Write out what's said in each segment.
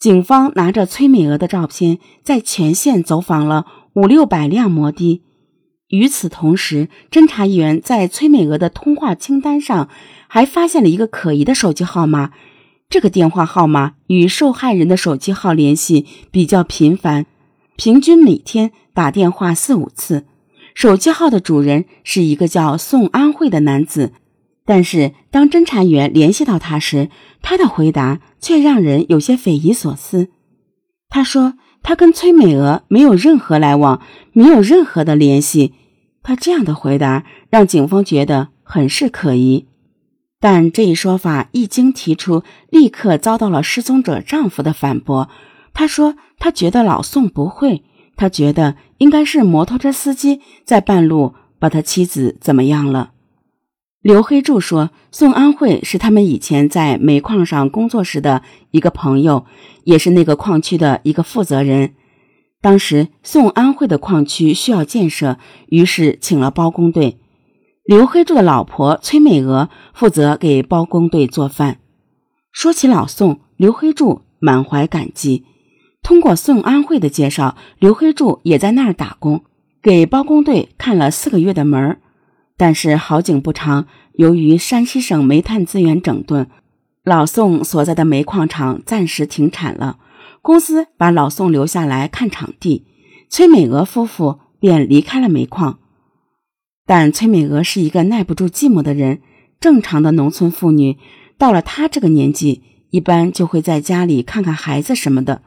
警方拿着崔美娥的照片，在全县走访了五六百辆摩的。与此同时，侦查员在崔美娥的通话清单上还发现了一个可疑的手机号码。这个电话号码与受害人的手机号联系比较频繁，平均每天打电话四五次。手机号的主人是一个叫宋安慧的男子，但是当侦查员联系到他时，他的回答却让人有些匪夷所思。他说他跟崔美娥没有任何来往，没有任何的联系。他这样的回答让警方觉得很是可疑，但这一说法一经提出，立刻遭到了失踪者丈夫的反驳。他说：“他觉得老宋不会，他觉得应该是摩托车司机在半路把他妻子怎么样了。”刘黑柱说：“宋安慧是他们以前在煤矿上工作时的一个朋友，也是那个矿区的一个负责人。”当时宋安慧的矿区需要建设，于是请了包工队。刘黑柱的老婆崔美娥负责给包工队做饭。说起老宋，刘黑柱满怀感激。通过宋安慧的介绍，刘黑柱也在那儿打工，给包工队看了四个月的门儿。但是好景不长，由于山西省煤炭资源整顿，老宋所在的煤矿厂暂时停产了。公司把老宋留下来看场地，崔美娥夫妇便离开了煤矿。但崔美娥是一个耐不住寂寞的人，正常的农村妇女到了她这个年纪，一般就会在家里看看孩子什么的。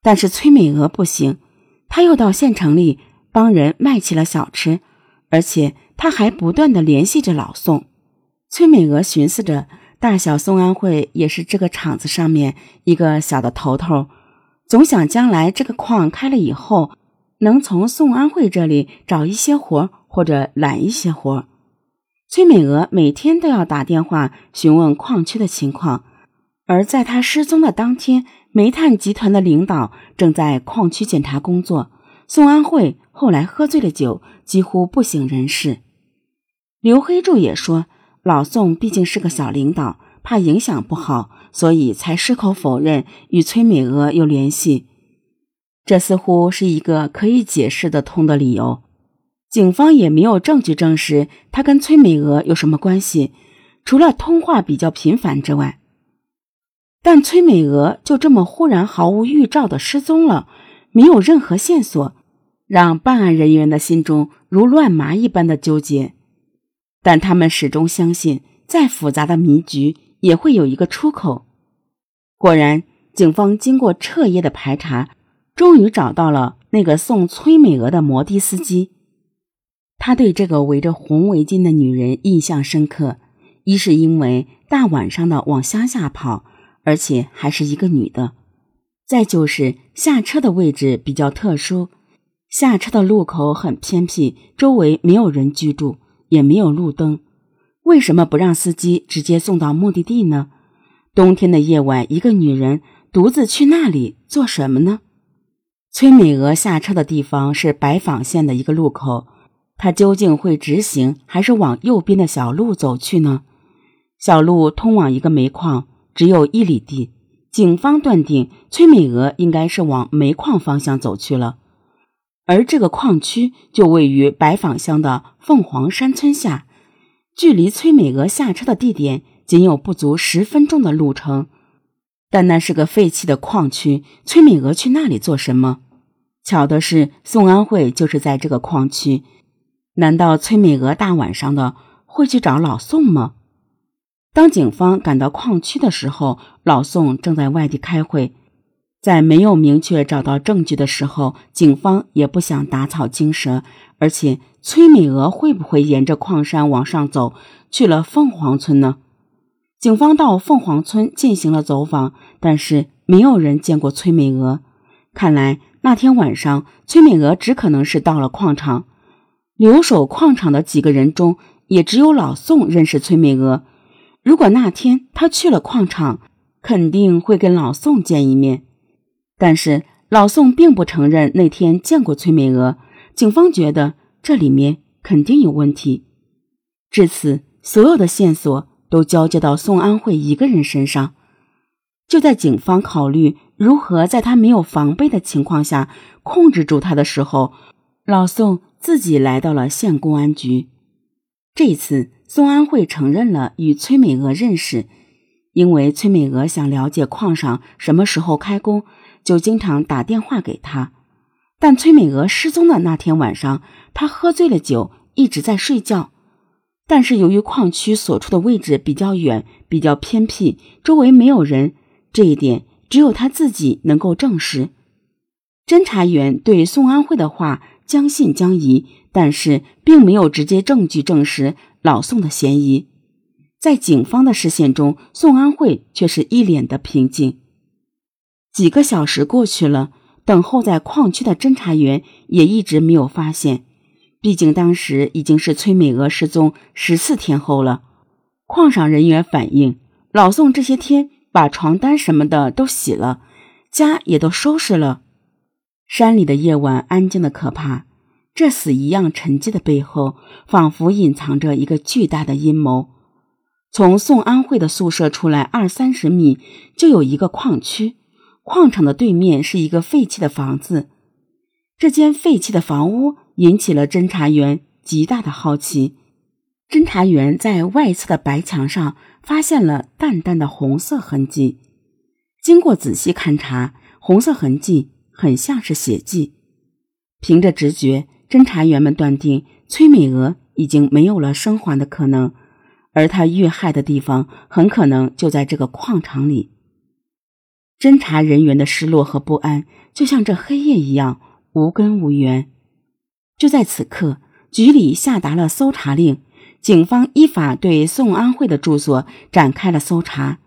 但是崔美娥不行，她又到县城里帮人卖起了小吃，而且他还不断的联系着老宋。崔美娥寻思着，大小宋安慧也是这个厂子上面一个小的头头。总想将来这个矿开了以后，能从宋安慧这里找一些活或者揽一些活。崔美娥每天都要打电话询问矿区的情况，而在她失踪的当天，煤炭集团的领导正在矿区检查工作。宋安慧后来喝醉了酒，几乎不省人事。刘黑柱也说，老宋毕竟是个小领导，怕影响不好。所以才矢口否认与崔美娥有联系，这似乎是一个可以解释得通的理由。警方也没有证据证实他跟崔美娥有什么关系，除了通话比较频繁之外。但崔美娥就这么忽然毫无预兆的失踪了，没有任何线索，让办案人员的心中如乱麻一般的纠结。但他们始终相信，再复杂的迷局也会有一个出口。果然，警方经过彻夜的排查，终于找到了那个送崔美娥的摩的司机。他对这个围着红围巾的女人印象深刻，一是因为大晚上的往乡下跑，而且还是一个女的；再就是下车的位置比较特殊，下车的路口很偏僻，周围没有人居住，也没有路灯。为什么不让司机直接送到目的地呢？冬天的夜晚，一个女人独自去那里做什么呢？崔美娥下车的地方是白坊县的一个路口，她究竟会直行还是往右边的小路走去呢？小路通往一个煤矿，只有一里地。警方断定崔美娥应该是往煤矿方向走去了，而这个矿区就位于白坊乡的凤凰山村下，距离崔美娥下车的地点。仅有不足十分钟的路程，但那是个废弃的矿区。崔美娥去那里做什么？巧的是，宋安慧就是在这个矿区。难道崔美娥大晚上的会去找老宋吗？当警方赶到矿区的时候，老宋正在外地开会。在没有明确找到证据的时候，警方也不想打草惊蛇。而且，崔美娥会不会沿着矿山往上走去了凤凰村呢？警方到凤凰村进行了走访，但是没有人见过崔美娥。看来那天晚上，崔美娥只可能是到了矿场。留守矿场的几个人中，也只有老宋认识崔美娥。如果那天他去了矿场，肯定会跟老宋见一面。但是老宋并不承认那天见过崔美娥。警方觉得这里面肯定有问题。至此，所有的线索。都交接到宋安慧一个人身上。就在警方考虑如何在他没有防备的情况下控制住他的时候，老宋自己来到了县公安局。这次，宋安慧承认了与崔美娥认识，因为崔美娥想了解矿上什么时候开工，就经常打电话给他。但崔美娥失踪的那天晚上，她喝醉了酒，一直在睡觉。但是由于矿区所处的位置比较远、比较偏僻，周围没有人，这一点只有他自己能够证实。侦查员对宋安慧的话将信将疑，但是并没有直接证据证实老宋的嫌疑。在警方的视线中，宋安慧却是一脸的平静。几个小时过去了。等候在矿区的侦查员也一直没有发现，毕竟当时已经是崔美娥失踪十四天后了。矿上人员反映，老宋这些天把床单什么的都洗了，家也都收拾了。山里的夜晚安静的可怕，这死一样沉寂的背后，仿佛隐藏着一个巨大的阴谋。从宋安慧的宿舍出来二三十米，就有一个矿区。矿场的对面是一个废弃的房子，这间废弃的房屋引起了侦查员极大的好奇。侦查员在外侧的白墙上发现了淡淡的红色痕迹，经过仔细勘察，红色痕迹很像是血迹。凭着直觉，侦查员们断定崔美娥已经没有了生还的可能，而她遇害的地方很可能就在这个矿场里。侦查人员的失落和不安，就像这黑夜一样无根无源。就在此刻，局里下达了搜查令，警方依法对宋安慧的住所展开了搜查。